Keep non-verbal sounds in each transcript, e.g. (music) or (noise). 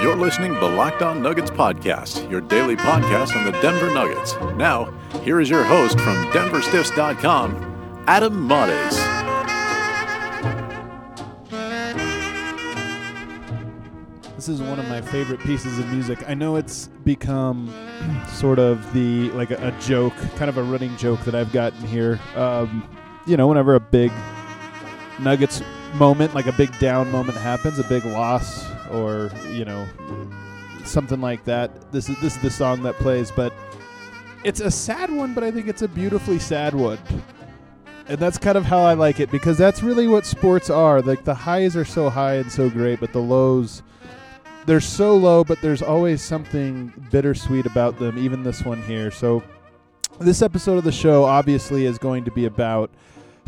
You're listening to the Locked On Nuggets podcast, your daily podcast on the Denver Nuggets. Now, here is your host from DenverStiffs.com, Adam Mares. This is one of my favorite pieces of music. I know it's become (clears throat) sort of the like a, a joke, kind of a running joke that I've gotten here. Um, you know, whenever a big Nuggets moment, like a big down moment happens, a big loss, or you know, something like that. This is this is the song that plays, but it's a sad one, but I think it's a beautifully sad one. And that's kind of how I like it because that's really what sports are. Like the highs are so high and so great, but the lows they're so low, but there's always something bittersweet about them, even this one here. So, this episode of the show obviously is going to be about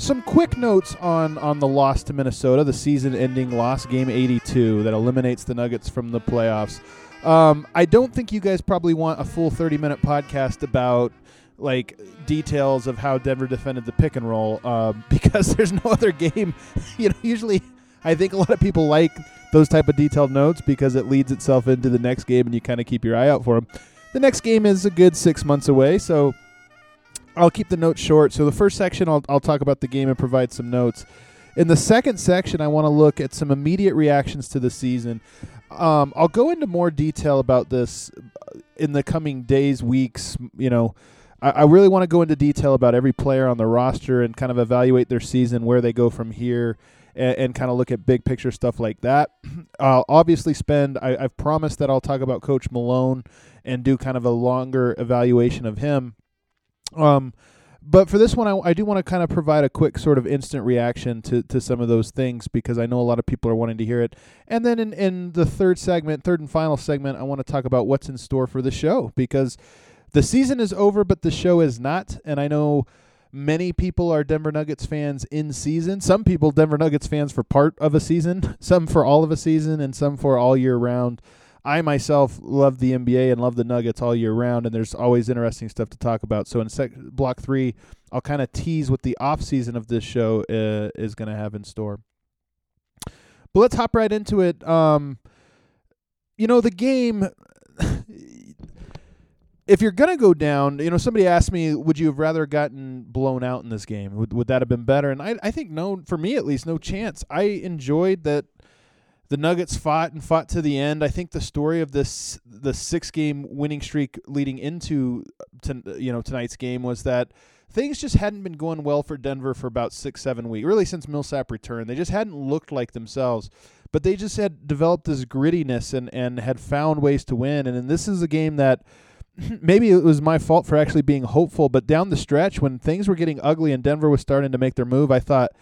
some quick notes on, on the loss to Minnesota, the season ending loss, game 82, that eliminates the Nuggets from the playoffs. Um, I don't think you guys probably want a full 30 minute podcast about like details of how Denver defended the pick and roll (laughs) um, because there's no other game. (laughs) you know, usually I think a lot of people like those type of detailed notes because it leads itself into the next game and you kind of keep your eye out for them. The next game is a good six months away, so I'll keep the notes short. So the first section, I'll, I'll talk about the game and provide some notes. In the second section, I want to look at some immediate reactions to the season. Um, I'll go into more detail about this in the coming days, weeks. You know, I, I really want to go into detail about every player on the roster and kind of evaluate their season, where they go from here, and, and kind of look at big picture stuff like that. (clears throat) I'll obviously spend. I, I've promised that I'll talk about Coach Malone and do kind of a longer evaluation of him. Um, but for this one, I, I do want to kind of provide a quick sort of instant reaction to, to some of those things because I know a lot of people are wanting to hear it. And then in, in the third segment, third and final segment, I want to talk about what's in store for the show because the season is over, but the show is not. And I know many people are Denver Nuggets fans in season. Some people Denver Nuggets fans for part of a season, (laughs) some for all of a season, and some for all year round. I myself love the NBA and love the Nuggets all year round, and there's always interesting stuff to talk about. So in sec- block three, I'll kind of tease what the off season of this show uh, is going to have in store. But let's hop right into it. Um, you know, the game. (sighs) if you're gonna go down, you know, somebody asked me, would you have rather gotten blown out in this game? Would would that have been better? And I I think no, for me at least, no chance. I enjoyed that the Nuggets fought and fought to the end. I think the story of this the six game winning streak leading into to, you know tonight's game was that things just hadn't been going well for Denver for about six seven weeks, really since Millsap returned. They just hadn't looked like themselves, but they just had developed this grittiness and and had found ways to win. And, and this is a game that. (clears throat) Maybe it was my fault for actually being hopeful, but down the stretch when things were getting ugly and Denver was starting to make their move, I thought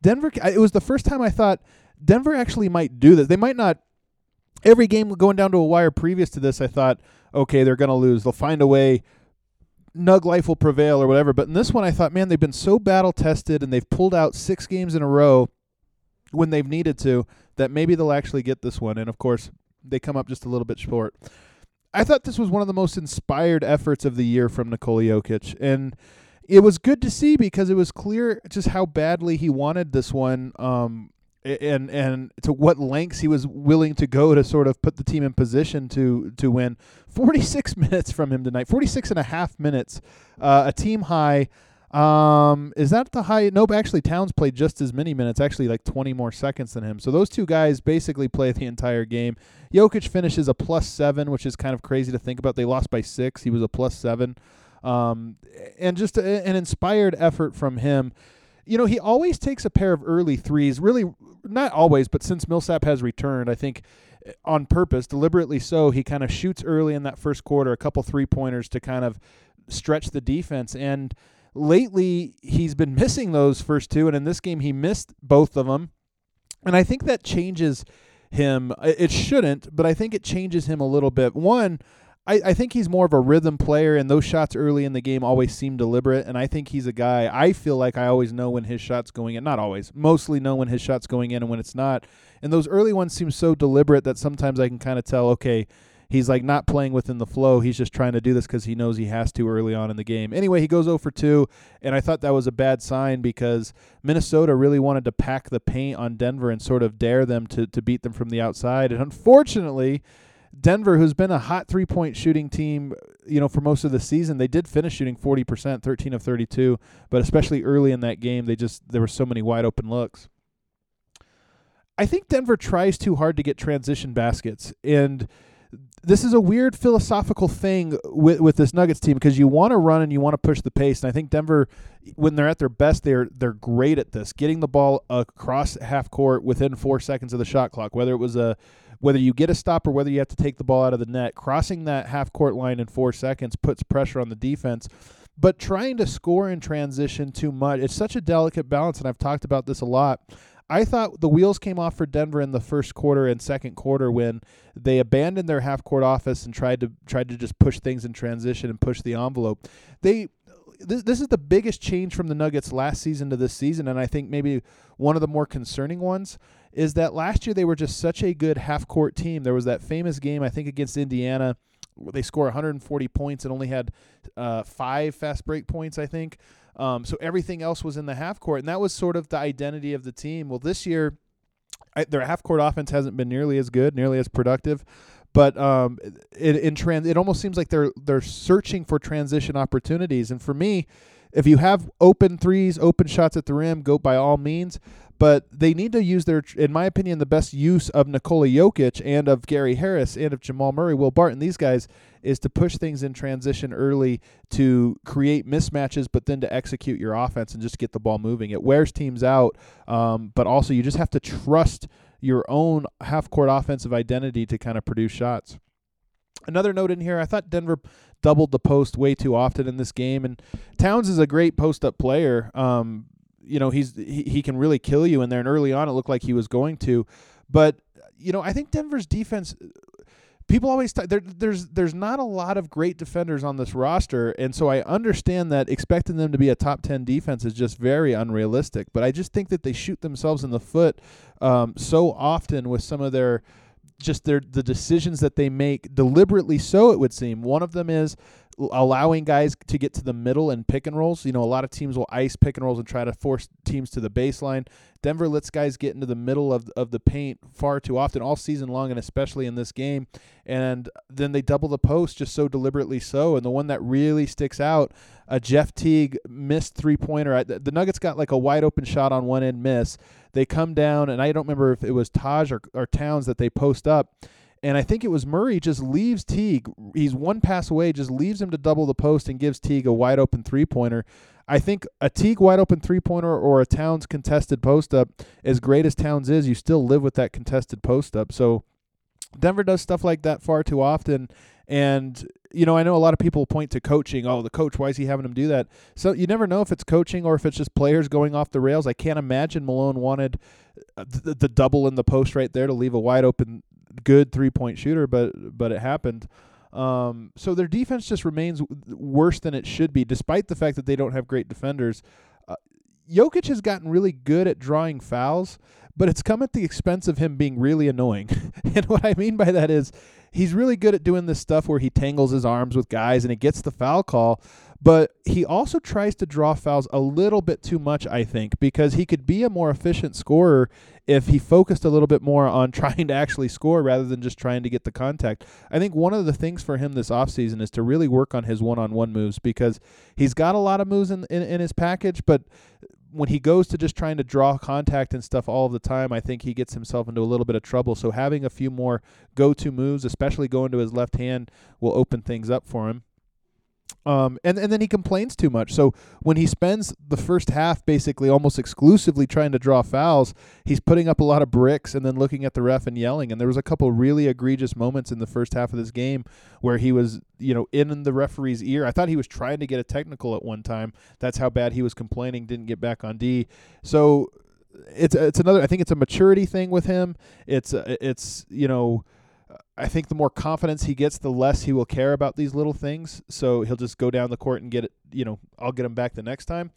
Denver. It was the first time I thought Denver actually might do this. They might not. Every game going down to a wire previous to this, I thought, okay, they're going to lose. They'll find a way. Nug life will prevail or whatever. But in this one, I thought, man, they've been so battle tested and they've pulled out six games in a row when they've needed to that maybe they'll actually get this one. And of course, they come up just a little bit short. I thought this was one of the most inspired efforts of the year from Nikola Jokic. And it was good to see because it was clear just how badly he wanted this one. Um, and and to what lengths he was willing to go to sort of put the team in position to to win. 46 (laughs) minutes from him tonight 46 and a half minutes uh, a team high. Um, is that the high? Nope actually towns played just as many minutes actually like 20 more seconds than him. So those two guys basically play the entire game. Jokic finishes a plus seven which is kind of crazy to think about. They lost by six. He was a plus seven. Um, and just a, an inspired effort from him you know, he always takes a pair of early threes, really not always, but since Millsap has returned, I think eh, on purpose, deliberately so, he kind of shoots early in that first quarter, a couple three pointers to kind of stretch the defense. And lately, he's been missing those first two, and in this game, he missed both of them. And I think that changes him. It shouldn't, but I think it changes him a little bit. One, I, I think he's more of a rhythm player, and those shots early in the game always seem deliberate. And I think he's a guy. I feel like I always know when his shot's going in. Not always, mostly know when his shot's going in and when it's not. And those early ones seem so deliberate that sometimes I can kind of tell. Okay, he's like not playing within the flow. He's just trying to do this because he knows he has to early on in the game. Anyway, he goes 0 for 2, and I thought that was a bad sign because Minnesota really wanted to pack the paint on Denver and sort of dare them to, to beat them from the outside. And unfortunately, Denver, who's been a hot three point shooting team, you know, for most of the season, they did finish shooting 40%, 13 of 32, but especially early in that game, they just, there were so many wide open looks. I think Denver tries too hard to get transition baskets. And this is a weird philosophical thing with with this Nuggets team because you want to run and you want to push the pace. And I think Denver, when they're at their best, they're they're great at this, getting the ball across half court within four seconds of the shot clock. Whether it was a whether you get a stop or whether you have to take the ball out of the net, crossing that half court line in four seconds puts pressure on the defense. But trying to score in transition too much, it's such a delicate balance, and I've talked about this a lot. I thought the wheels came off for Denver in the first quarter and second quarter when they abandoned their half court office and tried to tried to just push things in transition and push the envelope. They this, this is the biggest change from the Nuggets last season to this season and I think maybe one of the more concerning ones is that last year they were just such a good half court team. There was that famous game I think against Indiana where they score 140 points and only had uh, five fast break points, I think. Um, so everything else was in the half court, and that was sort of the identity of the team. Well, this year, I, their half court offense hasn't been nearly as good, nearly as productive. But um, it, in trans, it almost seems like they're they're searching for transition opportunities. And for me, if you have open threes, open shots at the rim, go by all means but they need to use their, in my opinion, the best use of Nikola Jokic and of Gary Harris and of Jamal Murray, Will Barton, these guys, is to push things in transition early to create mismatches, but then to execute your offense and just get the ball moving. It wears teams out, um, but also you just have to trust your own half court offensive identity to kind of produce shots. Another note in here, I thought Denver doubled the post way too often in this game, and Towns is a great post up player. Um, you know he's he, he can really kill you in there. And early on, it looked like he was going to, but you know I think Denver's defense. People always t- there, there's there's not a lot of great defenders on this roster, and so I understand that expecting them to be a top ten defense is just very unrealistic. But I just think that they shoot themselves in the foot um, so often with some of their just their the decisions that they make deliberately so it would seem. One of them is allowing guys to get to the middle and pick and rolls. You know, a lot of teams will ice pick and rolls and try to force teams to the baseline. Denver lets guys get into the middle of of the paint far too often all season long and especially in this game. And then they double the post just so deliberately so. And the one that really sticks out, a Jeff Teague missed three pointer. The Nuggets got like a wide open shot on one end miss. They come down and I don't remember if it was Taj or, or Towns that they post up and I think it was Murray just leaves Teague. He's one pass away, just leaves him to double the post and gives Teague a wide open three pointer. I think a Teague wide open three pointer or a Towns contested post up, as great as Towns is, you still live with that contested post up. So Denver does stuff like that far too often. And, you know, I know a lot of people point to coaching. Oh, the coach, why is he having him do that? So you never know if it's coaching or if it's just players going off the rails. I can't imagine Malone wanted uh, the, the double in the post right there to leave a wide open good three point shooter, but but it happened. Um, so their defense just remains worse than it should be, despite the fact that they don't have great defenders. Uh, Jokic has gotten really good at drawing fouls, but it's come at the expense of him being really annoying. (laughs) and what I mean by that is he's really good at doing this stuff where he tangles his arms with guys and he gets the foul call, but he also tries to draw fouls a little bit too much, I think, because he could be a more efficient scorer if he focused a little bit more on (laughs) trying to actually score rather than just trying to get the contact. I think one of the things for him this offseason is to really work on his one on one moves because he's got a lot of moves in, in, in his package, but when he goes to just trying to draw contact and stuff all the time, I think he gets himself into a little bit of trouble. So having a few more go to moves, especially going to his left hand, will open things up for him. Um, and and then he complains too much. So when he spends the first half basically almost exclusively trying to draw fouls, he's putting up a lot of bricks and then looking at the ref and yelling. And there was a couple really egregious moments in the first half of this game where he was, you know, in the referee's ear. I thought he was trying to get a technical at one time. That's how bad he was complaining. Didn't get back on D. So it's it's another. I think it's a maturity thing with him. It's it's you know I think the more confidence he gets, the less he will care about these little things. So he'll just go down the court and get it. You know, I'll get him back the next time.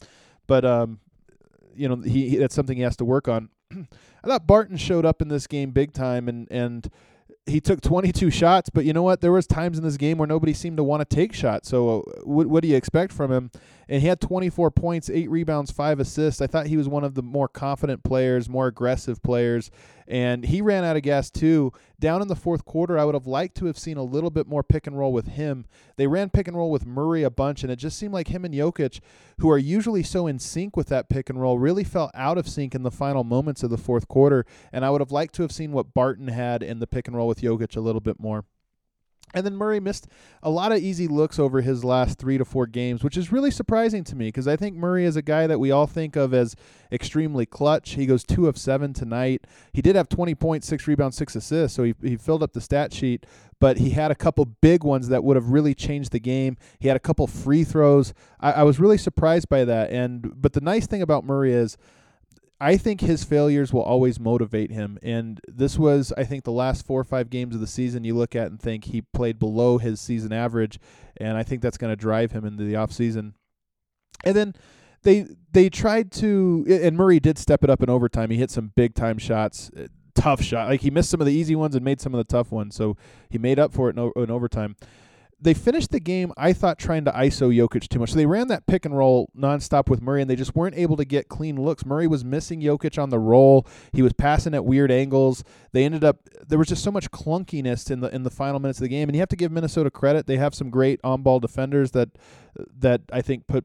But um, you know, he, he that's something he has to work on. (clears throat) I thought Barton showed up in this game big time, and and he took 22 shots, but you know what? There was times in this game where nobody seemed to want to take shots. So uh, what, what do you expect from him? And he had 24 points, eight rebounds, five assists. I thought he was one of the more confident players, more aggressive players, and he ran out of gas too. Down in the fourth quarter, I would have liked to have seen a little bit more pick and roll with him. They ran pick and roll with Murray a bunch, and it just seemed like him and Jokic, who are usually so in sync with that pick and roll, really fell out of sync in the final moments of the fourth quarter. And I would have liked to have seen what Barton had in the pick and roll with Jokic a little bit more. And then Murray missed a lot of easy looks over his last three to four games, which is really surprising to me because I think Murray is a guy that we all think of as extremely clutch. He goes two of seven tonight. He did have 20 points, six rebounds, six assists, so he, he filled up the stat sheet, but he had a couple big ones that would have really changed the game. He had a couple free throws. I, I was really surprised by that. And but the nice thing about Murray is I think his failures will always motivate him. And this was, I think, the last four or five games of the season you look at and think he played below his season average. And I think that's going to drive him into the offseason. And then they they tried to, and Murray did step it up in overtime. He hit some big time shots, uh, tough shot. Like he missed some of the easy ones and made some of the tough ones. So he made up for it in, in overtime they finished the game, I thought, trying to ISO Jokic too much. So they ran that pick and roll nonstop with Murray, and they just weren't able to get clean looks. Murray was missing Jokic on the roll. He was passing at weird angles. They ended up there was just so much clunkiness in the in the final minutes of the game. And you have to give Minnesota credit; they have some great on ball defenders that that I think put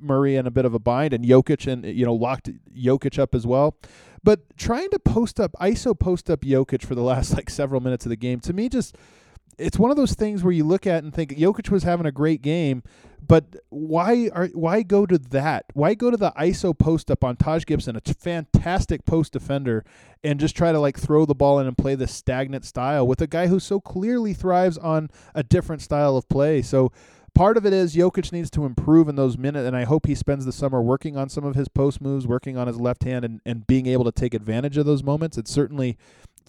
Murray in a bit of a bind, and Jokic and you know locked Jokic up as well. But trying to post up ISO post up Jokic for the last like several minutes of the game to me just it's one of those things where you look at and think Jokic was having a great game, but why are why go to that? Why go to the ISO post up on Taj Gibson, a fantastic post defender, and just try to like throw the ball in and play this stagnant style with a guy who so clearly thrives on a different style of play. So part of it is Jokic needs to improve in those minutes, and I hope he spends the summer working on some of his post moves, working on his left hand, and, and being able to take advantage of those moments. It's certainly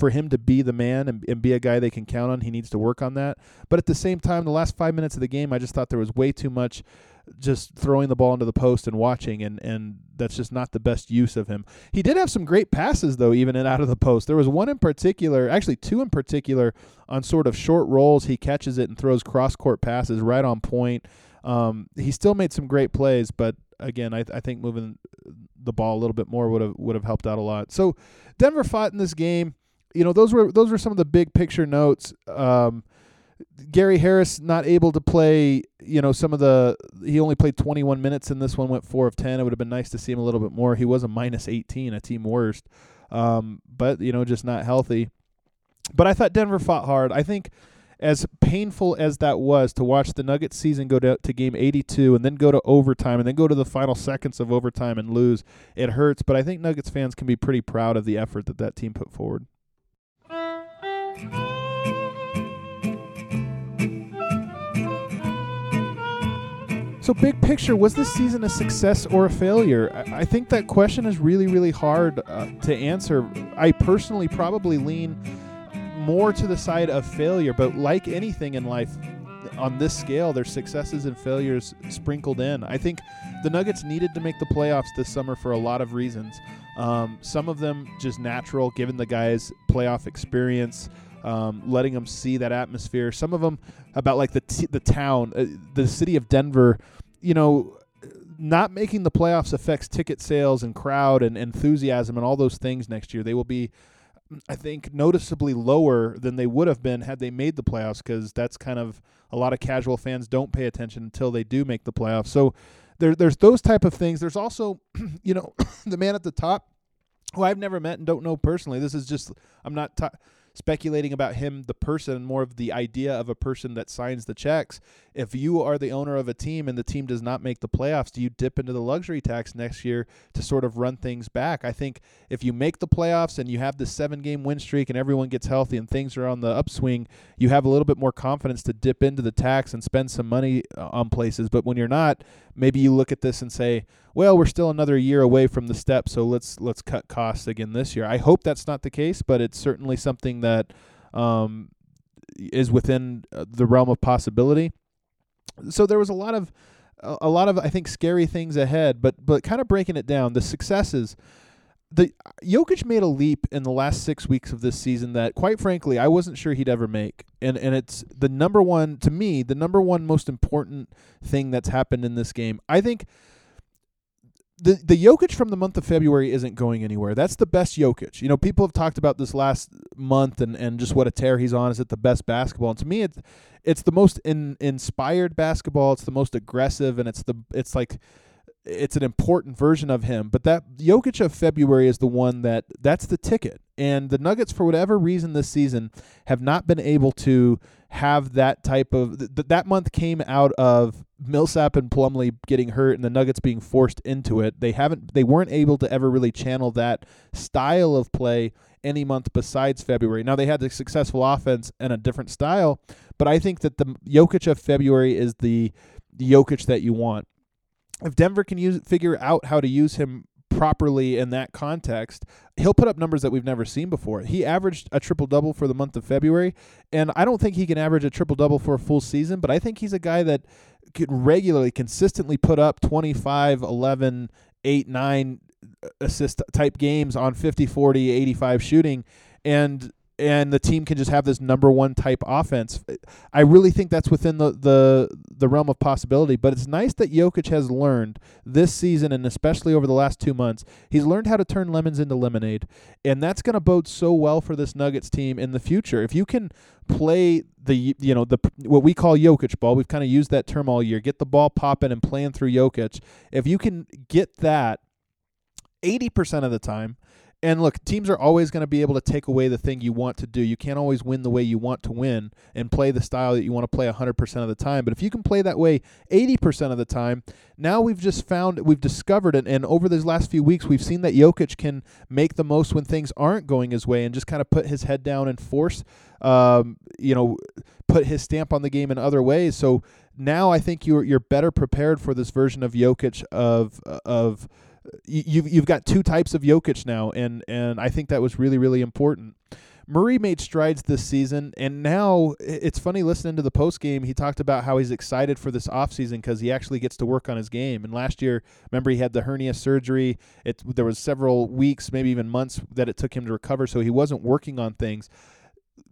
for him to be the man and, and be a guy they can count on, he needs to work on that. But at the same time, the last five minutes of the game, I just thought there was way too much just throwing the ball into the post and watching, and, and that's just not the best use of him. He did have some great passes, though, even in out of the post. There was one in particular, actually two in particular, on sort of short rolls. He catches it and throws cross court passes right on point. Um, he still made some great plays, but again, I, I think moving the ball a little bit more would have would have helped out a lot. So Denver fought in this game you know those were those were some of the big picture notes. Um, Gary Harris not able to play, you know, some of the he only played 21 minutes in this one, went 4 of 10. It would have been nice to see him a little bit more. He was a minus 18, a team worst. Um, but you know, just not healthy. But I thought Denver fought hard. I think as painful as that was to watch the Nuggets season go to, to game 82 and then go to overtime and then go to the final seconds of overtime and lose, it hurts. But I think Nuggets fans can be pretty proud of the effort that that team put forward. So, big picture, was this season a success or a failure? I, think that question is really, really hard uh, to answer. I personally probably lean more to the side of failure, but like anything in life, on this scale, there's successes and failures sprinkled in. I think the Nuggets needed to make the playoffs this summer for a lot of reasons. Um, some of them just natural, given the guys' playoff experience, um, letting them see that atmosphere. Some of them about like the t- the town, uh, the city of Denver. You know, not making the playoffs affects ticket sales and crowd and enthusiasm and all those things next year. They will be, I think, noticeably lower than they would have been had they made the playoffs because that's kind of a lot of casual fans don't pay attention until they do make the playoffs. So there, there's those type of things. There's also, (clears throat) you know, (coughs) the man at the top, who I've never met and don't know personally. This is just I'm not. Ta- speculating about him, the person, more of the idea of a person that signs the checks. If you are the owner of a team and the team does not make the playoffs, do you dip into the luxury tax next year to sort of run things back? I think if you make the playoffs and you have this seven game win streak and everyone gets healthy and things are on the upswing, you have a little bit more confidence to dip into the tax and spend some money uh, on places. But when you're not, maybe you look at this and say, well, we're still another year away from the step, so let's let's cut costs again this year. I hope that's not the case, but it's certainly something that um, is within uh, the realm of possibility. So there was a lot of a lot of I think scary things ahead, but but kind of breaking it down, the successes. The Jokic made a leap in the last six weeks of this season that, quite frankly, I wasn't sure he'd ever make, and and it's the number one to me, the number one most important thing that's happened in this game. I think the the Jokic from the month of February isn't going anywhere. That's the best Jokic. You know, people have talked about this last month and, and just what a tear he's on. Is it the best basketball? And to me, it's it's the most in, inspired basketball. It's the most aggressive, and it's the it's like it's an important version of him. But that Jokic of February is the one that that's the ticket. And the Nuggets, for whatever reason this season, have not been able to have that type of th- that month came out of Millsap and Plumlee getting hurt and the Nuggets being forced into it. They haven't they weren't able to ever really channel that style of play any month besides February. Now they had the successful offense and a different style, but I think that the Jokic of February is the Jokic that you want if Denver can use figure out how to use him properly in that context, he'll put up numbers that we've never seen before. He averaged a triple double for the month of February, and I don't think he can average a triple double for a full season, but I think he's a guy that could regularly, consistently put up 25, 11, 8, 9 uh, assist type games on 50, 40, 85 shooting. And and the team can just have this number one type offense. I really think that's within the, the the realm of possibility. But it's nice that Jokic has learned this season, and especially over the last two months, he's learned how to turn lemons into lemonade, and that's going to bode so well for this Nuggets team in the future. If you can play the you know the what we call Jokic ball, we've kind of used that term all year. Get the ball popping and playing through Jokic. If you can get that eighty percent of the time and look, teams are always going to be able to take away the thing you want to do. You can't always win the way you want to win and play the style that you want to play 100% of the time. But if you can play that way 80% of the time, now we've just found, we've discovered it. And over these last few weeks, we've seen that Jokic can make the most when things aren't going his way and just kind of put his head down and force, um, you know, put his stamp on the game in other ways. So now I think you're you're better prepared for this version of Jokic of of you've you've got two types of Jokic now, and and I think that was really really important. Murray made strides this season, and now it's funny listening to the post game. He talked about how he's excited for this offseason because he actually gets to work on his game. And last year, remember, he had the hernia surgery. It there was several weeks, maybe even months, that it took him to recover, so he wasn't working on things.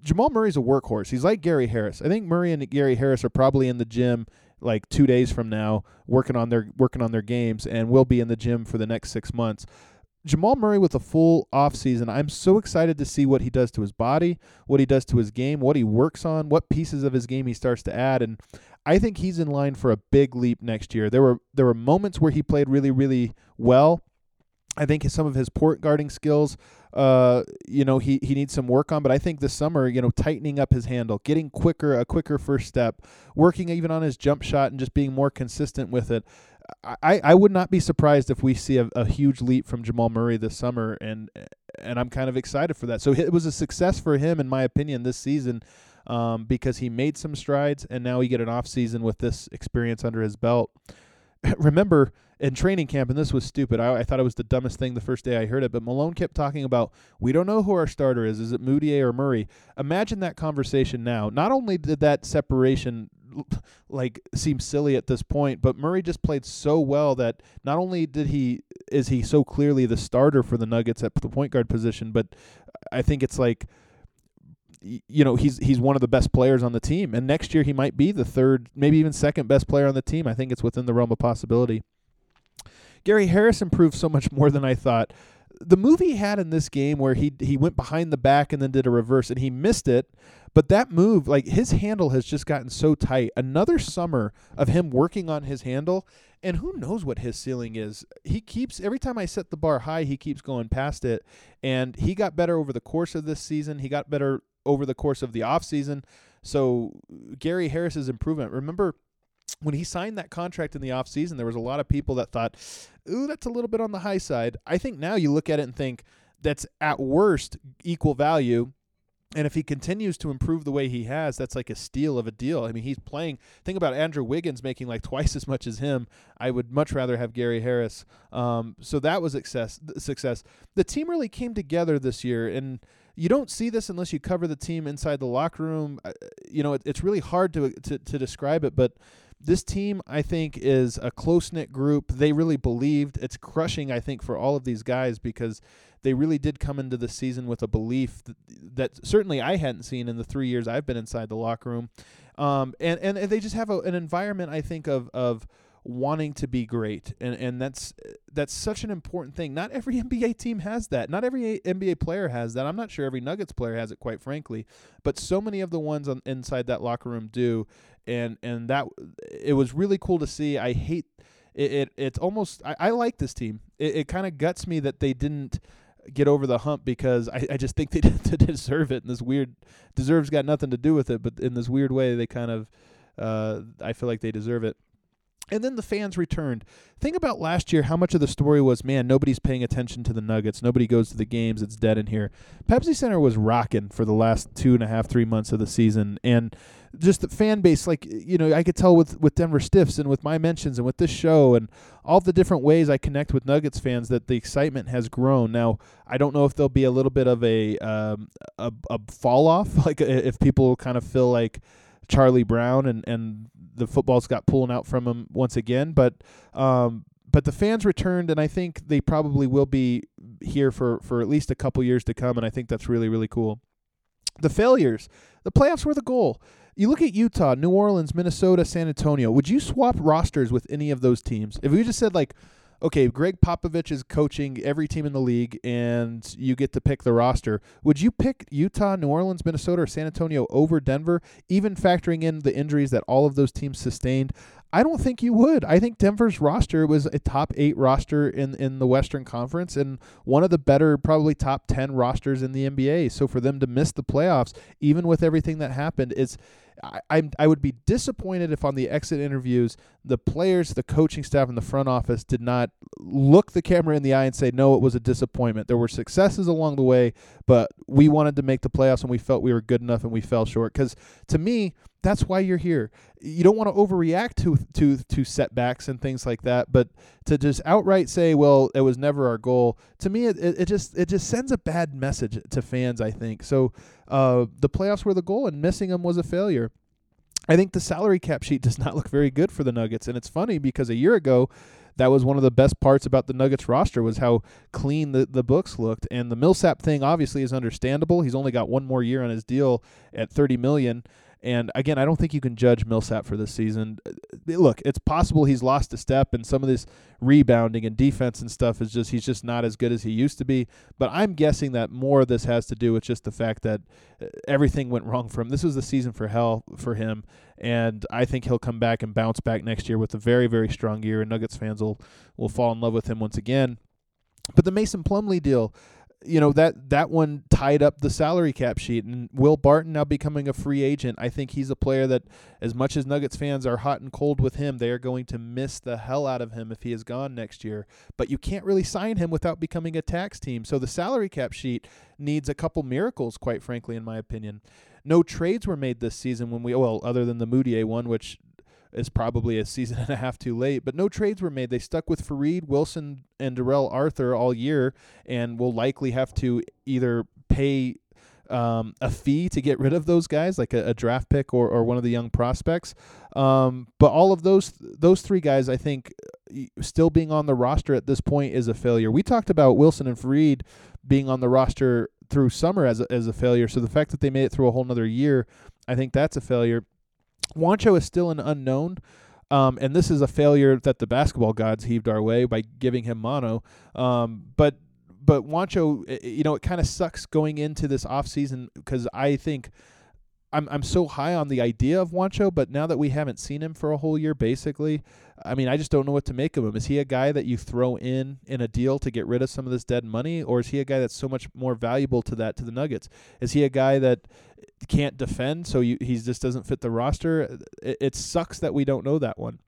Jamal Murray's a workhorse. He's like Gary Harris. I think Murray and Gary Harris are probably in the gym like two days from now working on their working on their games and will be in the gym for the next six months. Jamal Murray with a full off season, I'm so excited to see what he does to his body, what he does to his game, what he works on, what pieces of his game he starts to add, and I think he's in line for a big leap next year. There were there were moments where he played really really well. I think some of his port guarding skills uh, you know, he, he needs some work on. But I think this summer, you know, tightening up his handle, getting quicker, a quicker first step, working even on his jump shot and just being more consistent with it. I, I would not be surprised if we see a, a huge leap from Jamal Murray this summer, and and I'm kind of excited for that. So it was a success for him, in my opinion, this season, um, because he made some strides, and now he get an off season with this experience under his belt. (laughs) Remember, in training camp, and this was stupid. I, I, thought it was the dumbest thing the first day I heard it, but Malone kept talking about we don't know who our starter is. Is it Mudiay or Murray? Imagine that conversation now. Not only did that separation (laughs) like seem silly at this point, but Murray just played so well that not only did he is he so clearly the starter for the Nuggets at the point guard position, but I think it's like you know he's he's one of the best players on the team and next year he might be the third maybe even second best player on the team i think it's within the realm of possibility Gary Harris improved so much more than I thought. The move he had in this game where he he went behind the back and then did a reverse and he missed it, but that move, like his handle has just gotten so tight. Another summer of him working on his handle, and who knows what his ceiling is. He keeps every time I set the bar high, he keeps going past it, and he got better over the course of this season. He got better over the course of the off season. So Gary Harris's improvement. Remember when he signed that contract in the offseason, there was a lot of people that thought, ooh, that's a little bit on the high side. I think now you look at it and think that's at worst equal value. And if he continues to improve the way he has, that's like a steal of a deal. I mean, he's playing. Think about Andrew Wiggins making like (laughs) twice as much as him. I would much rather have Gary Harris. Um, so that was success. Success. The team really came together this year, and you don't see this unless you cover the team inside the locker room. You know, it, it's really hard to, to to describe it, but this team, I think, is a close knit group. They really believed. It's crushing, I think, for all of these guys because they really did come into the season with a belief that, that certainly I hadn't seen in the three years I've been inside the locker room. Um, and, and, and they just have a, an environment, I think, of, of wanting to be great, and and that's that's such an important thing. Not every (laughs) NBA team has that. Not every NBA player has that. I'm not sure every Nuggets player has it, quite frankly, but so many of the ones on inside that locker room do, and and that it was really cool to see. I hate it. it it's almost I, I like this team. It, it kind of guts me that they didn't get over the hump because I, I just think they (laughs) deserve it. And this weird deserves got nothing to do with it, but in this weird way, they kind of uh, I feel like they deserve it. And then the fans returned. Think about last year how much of the story was, man, nobody's paying attention to the Nuggets. Nobody goes to the games. It's dead in here. Pepsi Center was rocking for the last two and a half, three months of the season. And just the fan base, like, you know, I could tell with, with Denver Stiffs and with my mentions and with this show and all the different ways I connect with Nuggets fans that the excitement has grown. Now, I don't know if there'll be a little bit of a, um, a, a fall off, (laughs) like if people kind of feel like, Charlie Brown and and the footballs got pulling out from him once again. But um, but the fans returned, and I think they probably will be here for for at least a couple years to come. And I think that's really really cool. The failures, the playoffs were the goal. You look at Utah, New Orleans, Minnesota, San Antonio. Would you swap rosters with any of those teams? If we just said like okay, Gregg Popovich is coaching every team in the league and you get to pick the roster. Would you pick Utah, New Orleans, Minnesota, or San Antonio over Denver, even factoring in the injuries that all of those teams sustained? I don't think you would. I think Denver's roster was a top eight roster in, in the Western Conference and one of the better, probably top 10 rosters in the NBA. So for them to miss the playoffs, even with everything that happened, it's I, I I would be disappointed if on the exit interviews the players, the coaching staff, and the front office did not look the camera in the eye and say no, it was a disappointment. There were successes along the way, but we wanted to make the playoffs and we felt we were good enough and we fell short. Because to me, that's why you're here. You don't want to overreact to to to setbacks and things like that, but to just outright say, "Well, it was never our goal," to me, it, it, just it just sends a bad message to fans. I think so. Uh, the playoffs were the goal, and missing them was a failure. I think the salary cap sheet (laughs) does not look very good for the Nuggets, and it's funny because a year ago, that was one of the best parts about the Nuggets roster was how clean the, the books looked. And the Millsap thing obviously is understandable. He's only got one more year on his deal at thirty million. And again, I don't think you can judge Millsap for this season. Uh, look, it's possible he's lost a step, and some of this rebounding and defense and stuff is just he's just not as good as he used to be. But I'm guessing that more of this has to do with just the fact that uh, everything went wrong for him. This was the season for hell for him, and I think he'll come back and bounce back next year with a very very strong year, and Nuggets fans will will fall in love with him once again. But the Mason Plumlee deal, you know that that one tied up the salary cap sheet. And Will Barton now becoming a free agent I think he's a player that as much as Nuggets fans are hot and cold with him they are going to miss the hell out of him if he is gone next year. But you can't really sign him without becoming a tax team. So the salary cap sheet needs a couple miracles quite frankly in my opinion. No trades were made this season when we well other than the Mudiay one which is probably a season and a half too late. But no trades were made. They stuck with Faried, Wilson, and Darrell Arthur all year, and will likely have to either pay um, a fee to get rid of those guys, like a, a draft pick or, or one of the young prospects. Um, but all of those those three guys, I think, still being on the roster at this point is a failure. We talked about Wilson and Faried being on the roster through summer as a, as a failure. So the fact that they made it through a whole another year, I think that's a failure. Juancho is still an unknown. Um, and this is a failure that the basketball gods heaved our way by giving him mono. Um, but but Juancho, you know, it kind of sucks going into this offseason because I think I'm I'm so high on the idea of Juancho, but now that we haven't seen him for a whole year, basically, I mean, I just don't know what to make of him. Is he a guy that you throw in in a deal to get rid of some of this dead money, or is he a guy that's so much more valuable to that to the Nuggets? Is he a guy that can't defend, so he just doesn't fit the roster. It, it sucks that we don't know that one.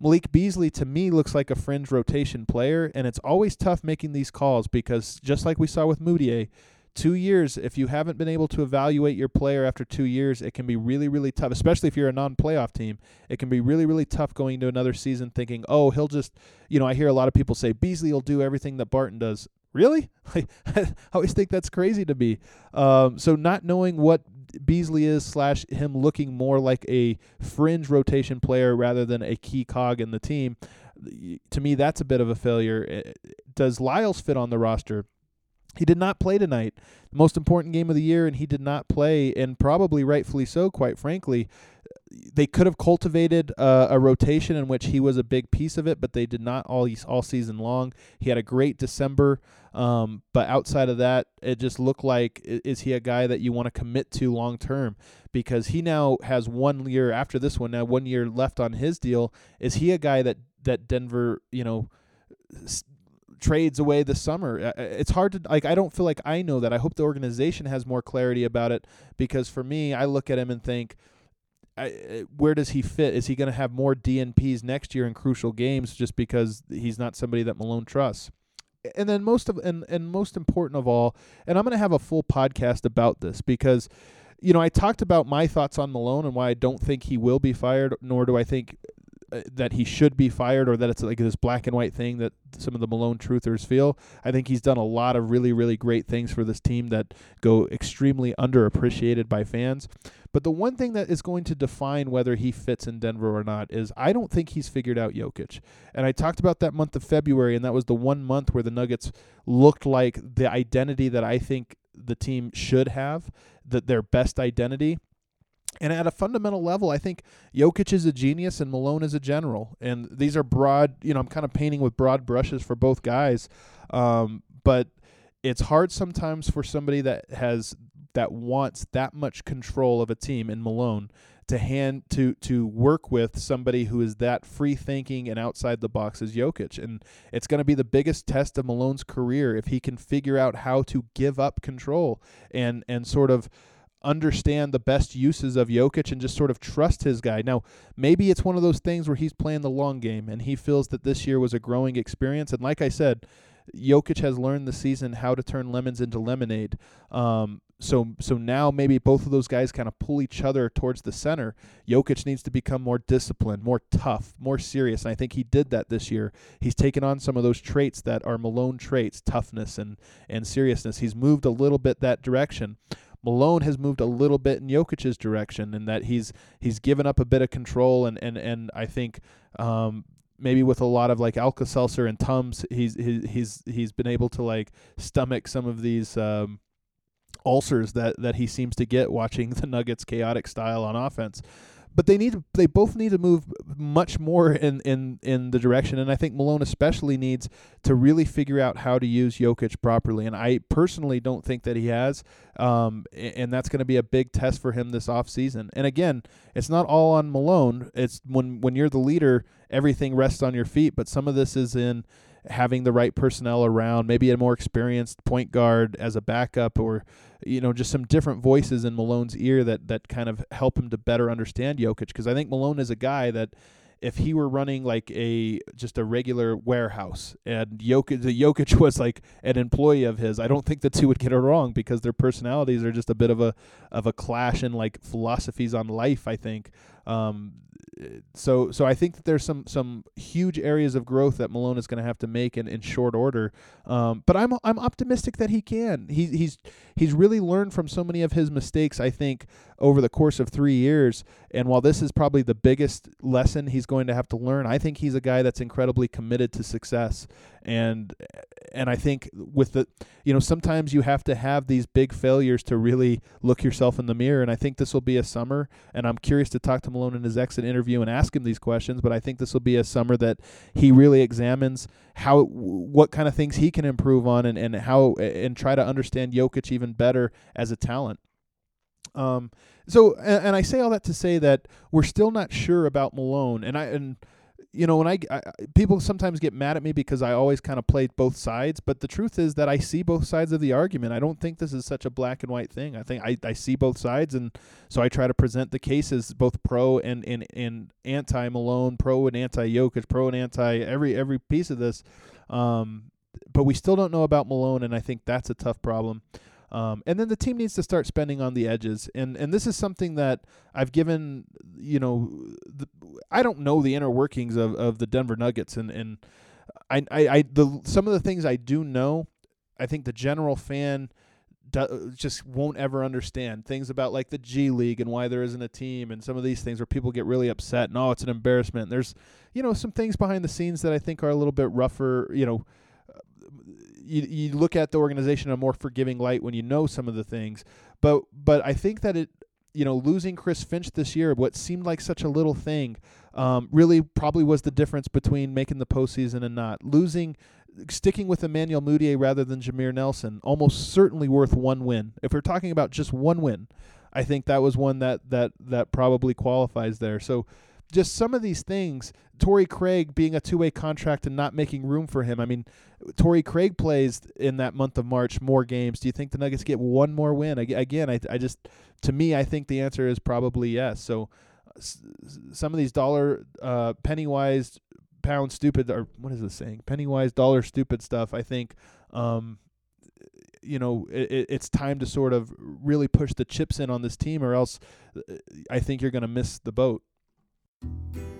Malik Beasley to me looks like a fringe rotation player, and it's always tough making these calls because just like we saw with Mudiay, two years, if you haven't been able to evaluate your player after two years, it can be really, really tough, especially if you're a non playoff team. It can be really, really tough going into another season thinking, oh, he'll just, you know, I hear a lot of people say Beasley will do everything that Barton does. Really? (laughs) (laughs) I always think that's crazy to me. Um, so not knowing what Beasley is slash him looking more like a fringe rotation player rather than a key cog in the team. To me, that's a bit of a failure. Does Lyles fit on the roster? He did not play tonight. The most important game of the year, and he did not play, and probably rightfully so, quite frankly. they could have cultivated uh, a rotation in which he was a big piece of it, but they did not all all season long. He had a great December, um, but outside of that, it just looked like is he a guy that you want to commit to long term? Because he now has one year after this one, now one year left on his deal. Is he a guy that that Denver, you know? Trades away this summer. It's hard to like I don't feel like I know that. I hope the organization has more clarity about it because for me, I look at him and think I, where does he fit? Is he going to have more DNPs next year in crucial games just because he's not somebody that Malone trusts? And then most of and and most important of all, and I'm going to have a full podcast about this because you know, I talked about my thoughts on Malone and why I don't think he will be fired, nor do I think uh, that he should be fired or that it's like this black and white thing that some of the Malone truthers feel. I think he's done a lot of really, really great things for this team that go extremely underappreciated by fans. But the one thing that is going to define whether he fits in Denver or not is I don't think he's figured out Jokic. And I talked about that month of February, and that was the one month where the Nuggets looked like the identity that I think the team should have, that their best identity. And at a fundamental level, I think Jokic is a genius and Malone is a general. And these are broad, you know, I'm kind of painting with broad brushes for both guys. Um, but it's hard sometimes for somebody that has that wants that much control of a team in Malone to hand to to work with somebody who is that free thinking and outside the box as Jokic. And it's going to be the biggest test of Malone's career if he can figure out how to give up control and and sort of understand the best uses of Jokic and just sort of trust his guy. Now, maybe it's one of those things where he's playing the long game and he feels that this year was a growing experience. And like I said, Jokic has learned the season how to turn lemons into lemonade. Um, so so now maybe both of those guys kind of pull each other towards the center. Jokic needs to become more disciplined, more tough, more serious, and I think he did that this year. He's taken on some of those traits that are Malone traits, toughness and and seriousness. He's moved a little bit that direction. Malone has moved a little bit in Jokic's direction, and that he's he's given up a bit of control, and and and I think um, maybe with a lot of like Alka Seltzer and Tums, he's he's he's he's been able to like stomach some of these um, ulcers that that he seems to get watching (laughs) the Nuggets' chaotic style on offense but they need to, they both need to move much more in, in, in the direction and I think Malone especially needs to really figure out how to use Jokic properly and I personally don't think that he has um, and that's going to be a big test for him this offseason. And again, it's not all on Malone. It's when when you're the leader, everything rests on your feet, but some of this is in having the right personnel around, maybe a more experienced point guard as a backup or you know just some different voices in Malone's ear that that kind of help him to better understand Jokic because I think Malone is a guy that if he were running like a just a regular warehouse and Jokic, the Jokic (laughs) was like an employee of his, I don't think the two would get it wrong because their personalities are just a bit of a of a clash in like philosophies on life. I think um, so so I think that there's some some huge areas of growth that Malone is going to have to make in, in short order. Um, but I'm I'm optimistic that he can. He, he's he's really learned from so many of his mistakes. I think over the course of three years. And while this is probably the biggest lesson he's going to have to learn, I think he's a guy that's incredibly committed to success. And and I think with the you know sometimes you have to have these big failures to really look yourself in the mirror. And I think this will be a summer. And I'm curious to talk to Malone in his exit interview and ask him these questions. But I think this will be a summer that he really examines how what kind of things he can improve on and, and how and try to understand Jokic even better as a talent. Um, so, and, and, I say all that to say that we're still not sure about Malone, and I and you know when I, I people sometimes get mad at me because I always kind of play both sides, but the truth is that I see both sides of the argument. I don't think this is such a black and white thing. I think I, I see both sides, and so I try to present the cases both pro and and, and anti Malone, pro and anti Jokic, pro and anti every every piece of this. Um, but we still don't know about Malone, and I think that's a tough problem. Um, and then the team needs to start spending on the edges, and and this is something that I've given, you know, the, I don't know the inner workings of, of the Denver Nuggets, and and I, I, I the some of the things I do know, I think the general fan do, just won't ever understand things about like the G League and why there isn't a team, and some of these things where people get really upset and oh, it's an embarrassment. There's, you know, some things behind the scenes that I think are a little bit rougher, you know you you look at the organization in a more forgiving light when you know some of the things. But but I think that it you know, losing Chris Finch this year, what seemed like such a little thing, um, really probably was the difference between making the postseason and not. Losing, sticking with Emmanuel Mudiay rather than Jameer Nelson, almost certainly worth one win. If we're talking about just one win, I think that was one that that that probably qualifies there. So just some of these things, Torrey Craig being a two way contract and not making room for him. I mean, Torrey Craig plays in that month of March more games. Do you think the Nuggets get one more win? Again, I, I just, to me, I think the answer is probably yes. So some of these dollar, uh, penny wise, pound stupid, or what is this saying? Penny wise, dollar stupid stuff, I think. Um, you know, it, it's time to sort of really push the chips in on this team, or else uh, I think you're going to miss the boat thank you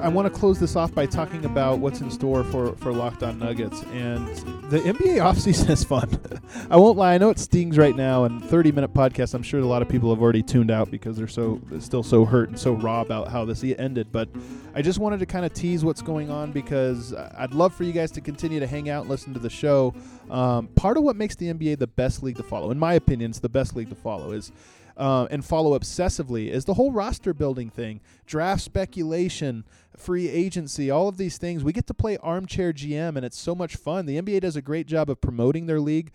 I want to close this off by talking about what's in store for, for Locked On Nuggets. And the NBA offseason is fun. (laughs) I won't lie. I know it stings right now, and 30 minute podcast, I'm sure a lot of people have already tuned out because they're so still so hurt and so raw about how this ended. But I just wanted to kind of tease what's going on because I'd love for you guys to continue to hang out and listen to the show. Um, part of what makes the NBA the best league to follow, in my opinion, it's the best league to follow, is uh, and follow obsessively is the whole roster building thing, draft speculation, free agency, all of these things. We get to play armchair GM, and it's so much fun. The NBA does a great job of promoting their league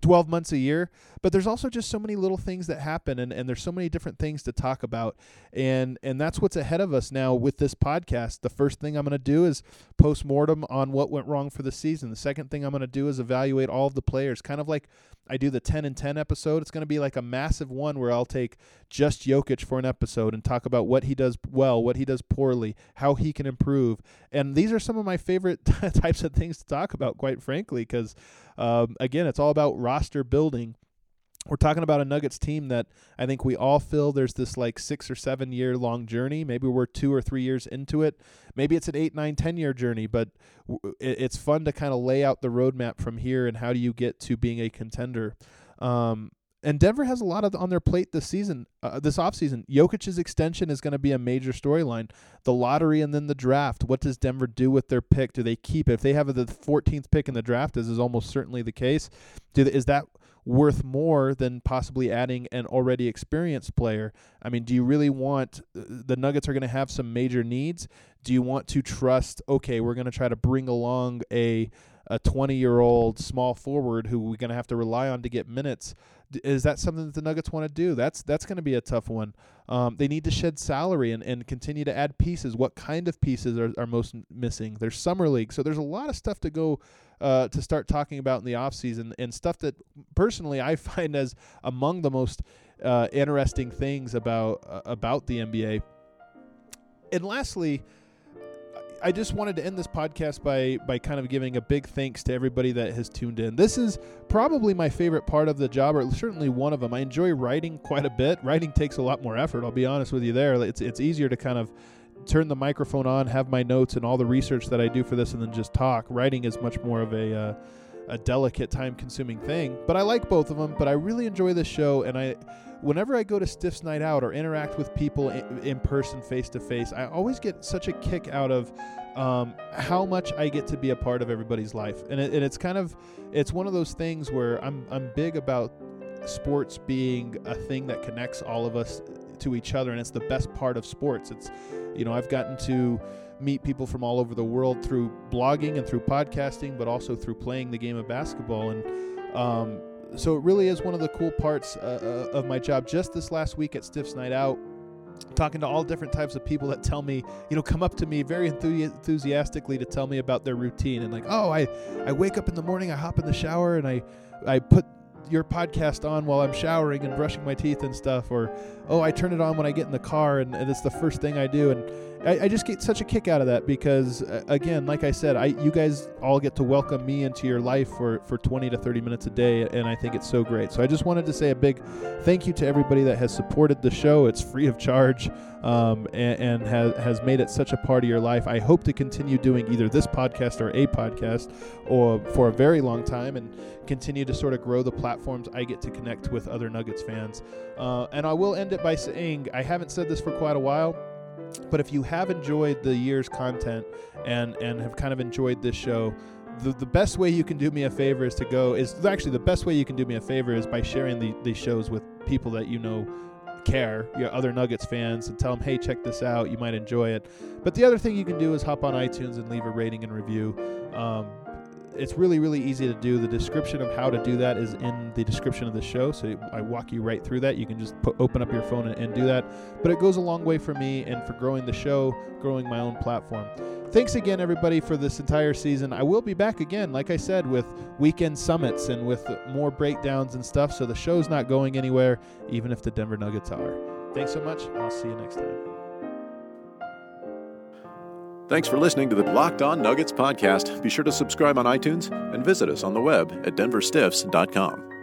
12 months a year but there's also just so many little things that happen and, and there's so many different things to talk about and and that's what's ahead of us now with this podcast. The first thing i'm going to do is post mortem on what went wrong for the season. The second thing i'm going to do is evaluate all of the players kind of like i do the 10 and 10 episode. It's going to be like a massive one where i'll take just Jokic for an episode and talk about what he does well what he does poorly how he can improve and these are some of my favorite (laughs) types of things to talk about quite frankly because um, again it's all about roster building we're talking about a Nuggets team that I think we all feel there's this like six or seven year long journey. Maybe we're two or three years into it. Maybe it's an eight, nine, ten year journey, but it's fun to kind of lay out the roadmap from here and how do you get to being a contender. Um, and Denver has a lot of on their plate this season, uh, this offseason. Jokic's extension is going to be a major storyline. The lottery and then the draft. What does Denver do with their pick? Do they keep it? If they have the 14th pick in the draft, as is almost certainly the case, do they, is that worth more than possibly adding an already experienced player. I mean, do you really want uh, the Nuggets are going to have some major needs? Do you want to trust, okay, we're going to try to bring along a a 20 year old small forward who we're going to have to rely on to get minutes? Is that something that the Nuggets want to do? That's that's going to be a tough one. Um, they need to shed salary and, and continue to add pieces. What kind of pieces are, are most missing? There's summer league, so there's a lot of stuff to go uh, to start talking about in the off season and stuff that personally I (laughs) find as among the most uh, interesting things about uh, about the NBA. And lastly, I just wanted to end this podcast by by kind of giving a big thanks to everybody that has tuned in. This is probably my favorite part of the job, or certainly one of them. I enjoy writing quite a bit. Writing takes a lot more effort. I'll be honest with you. There, it's it's easier to kind of turn the microphone on, have my notes and all the research that I do for this, and then just talk. Writing is much more of a uh, a delicate, time-consuming thing. But I like both of them. But I really enjoy this show, and I, whenever I go to Stiff's Night Out or interact with people in, in person, face to face, I always get such a kick out of um, how much I get to be a part of everybody's life, and, it, and it's kind of it's one of those things where I'm I'm big about sports being a thing that connects all of us to each other, and it's the best part of sports. It's you know I've gotten to meet people from all over the world through blogging and through podcasting, but also through playing the game of basketball. And um, so it really is one of the cool parts uh, uh, of my job. Just this last week at Stiff's Night Out, talking to all different types of people that tell me, you know, come up to me very enthusiastically to tell me about their routine and like, oh, I, I wake up in the morning, I hop in the shower, and I, I put your podcast on while I'm showering and brushing my teeth and stuff, or oh, I turn it on when I get in the car and, and it's the first thing I do. And I, I, just get such a kick out of that because, again, like I said, I you guys all get to welcome me into your life for, for 20 to 30 minutes a day, and I think it's so great. So I just wanted to say a big thank you to everybody that has supported the show. It's free of charge um, and, and has, has made it such a part of your life. I hope to continue doing either this podcast or a podcast or for a very long time and continue to sort of grow the platforms I get to connect with other Nuggets fans. Uh, and I will end it by saying I haven't said this for quite a while but if you have enjoyed the year's content and and have kind of enjoyed this show, the, the best way you can do me a favor is to go is actually the best way you can do me a favor is by sharing the, these shows with people that you know care, your other Nuggets fans, and tell them, hey, check this out. You might enjoy it. But the other thing you can do is hop on iTunes and leave a rating and review. Um, it's really, really easy to do. The description of how to do that is in the description of the show. So I walk you right through that. You can just put, open up your phone and, and do that. But it goes a long way for me and for growing the show, growing my own platform. Thanks again, everybody, for this entire season. I will be back again, like I said, with weekend summits and with more breakdowns and stuff. So the show's not going anywhere, even if the Denver Nuggets are. Thanks so much, I'll see you next time. Thanks for listening to the Locked On Nuggets podcast. Be sure to subscribe on iTunes and visit us on the web at denverstiffs.com.